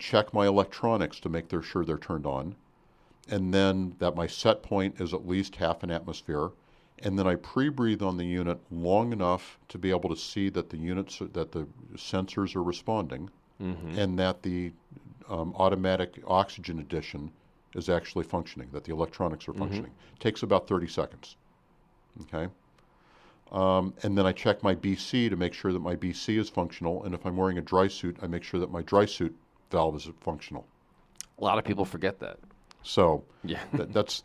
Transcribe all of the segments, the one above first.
check my electronics to make they're sure they're turned on, and then that my set point is at least half an atmosphere, and then I pre-breathe on the unit long enough to be able to see that the units that the sensors are responding, and that the um, automatic oxygen addition is actually functioning, that the electronics are functioning. Takes about 30 seconds. Okay. Um, and then I check my BC to make sure that my BC is functional. And if I'm wearing a dry suit, I make sure that my dry suit valve is functional. A lot of people forget that. So Yeah. that, that's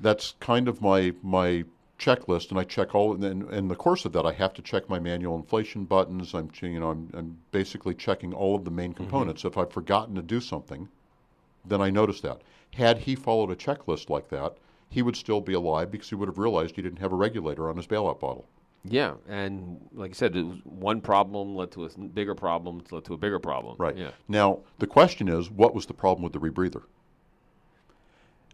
that's kind of my my checklist, and I check all. And then in the course of that, I have to check my manual inflation buttons. I'm you know I'm, I'm basically checking all of the main mm-hmm. components. If I've forgotten to do something, then I notice that. Had he followed a checklist like that, he would still be alive because he would have realized he didn't have a regulator on his bailout bottle. Yeah, and like I said, one problem led to a bigger problem, led to a bigger problem. Right. Yeah. Now, the question is, what was the problem with the rebreather?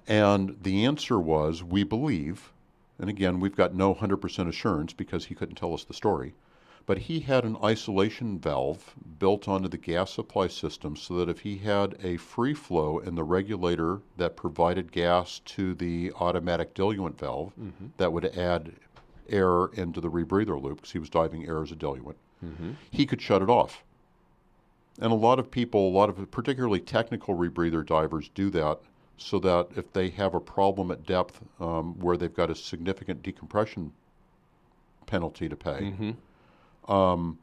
And the answer was, we believe, and again, we've got no 100% assurance because he couldn't tell us the story, but he had an isolation valve built onto the gas supply system so that if he had a free flow in the regulator that provided gas to the automatic diluent valve, mm-hmm. that would add air into the rebreather loop because he was diving air as a diluent, he could shut it off. And a lot of people, a lot of particularly technical rebreather divers do that so that if they have a problem at depth um, where they've got a significant decompression penalty to pay, um,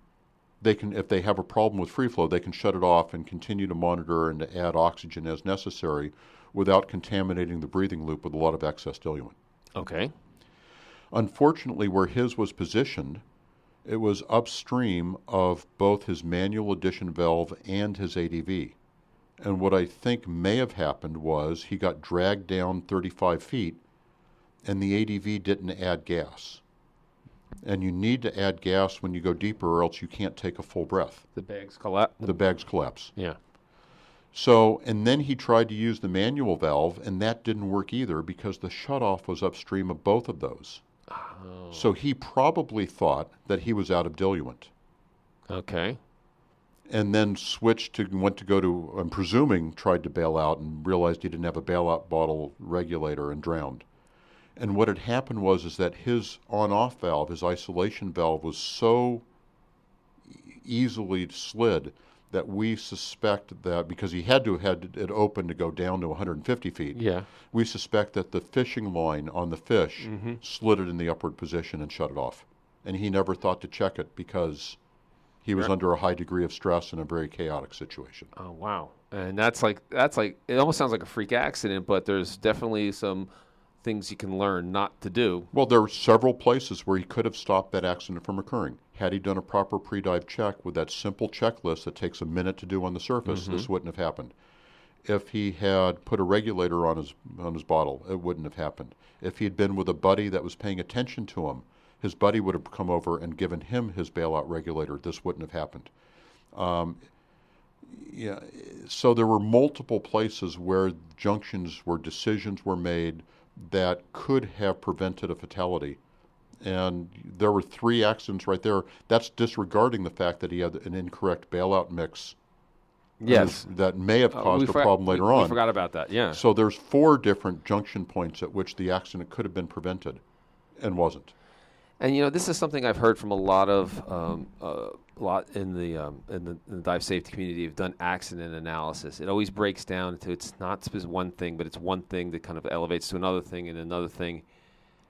they can, if they have a problem with free flow, they can shut it off and continue to monitor and to add oxygen as necessary without contaminating the breathing loop with a lot of excess diluent. Okay. Unfortunately, where his was positioned, it was upstream of both his manual addition valve and his ADV. And what I think may have happened was he got dragged down 35 feet and the ADV didn't add gas. And you need to add gas when you go deeper, or else you can't take a full breath. The bags collapse. The bags collapse. yeah. So, and then he tried to use the manual valve, and that didn't work either because the shutoff was upstream of both of those. So he probably thought that he was out of diluent, Okay. and then switched to went to go to. I'm presuming tried to bail out and realized he didn't have a bailout bottle regulator and drowned. And what had happened was is that his on-off valve, his isolation valve, was so easily slid that we suspect that because he had to have had it open to go down to 150 feet. Yeah. We suspect that the fishing line on the fish mm-hmm. slid it in the upward position and shut it off. And he never thought to check it because he was under a high degree of stress in a very chaotic situation. Oh wow. And that's like that's like it almost sounds like a freak accident, but there's definitely some things you can learn not to do. Well, there were several places where he could have stopped that accident from occurring. Had he done a proper pre dive check with that simple checklist that takes a minute to do on the surface, this wouldn't have happened. If he had put a regulator on his on his bottle, it wouldn't have happened. If he had been with a buddy that was paying attention to him, his buddy would have come over and given him his bailout regulator. This wouldn't have happened. Um, yeah, so there were multiple places where junctions, where decisions were made that could have prevented a fatality. And there were three accidents right there. That's disregarding the fact that he had an incorrect bailout mix Yes. that may have Uh, caused we a for- problem later we, on. We forgot about that. Yeah. So there's four different junction points at which the accident could have been prevented and wasn't. And you know, this is something I've heard from a lot of um, uh, lot in the, um, in the in the dive safety community. Have done accident analysis. It always breaks down to it's not just one thing, but it's one thing that kind of elevates to another thing and another thing.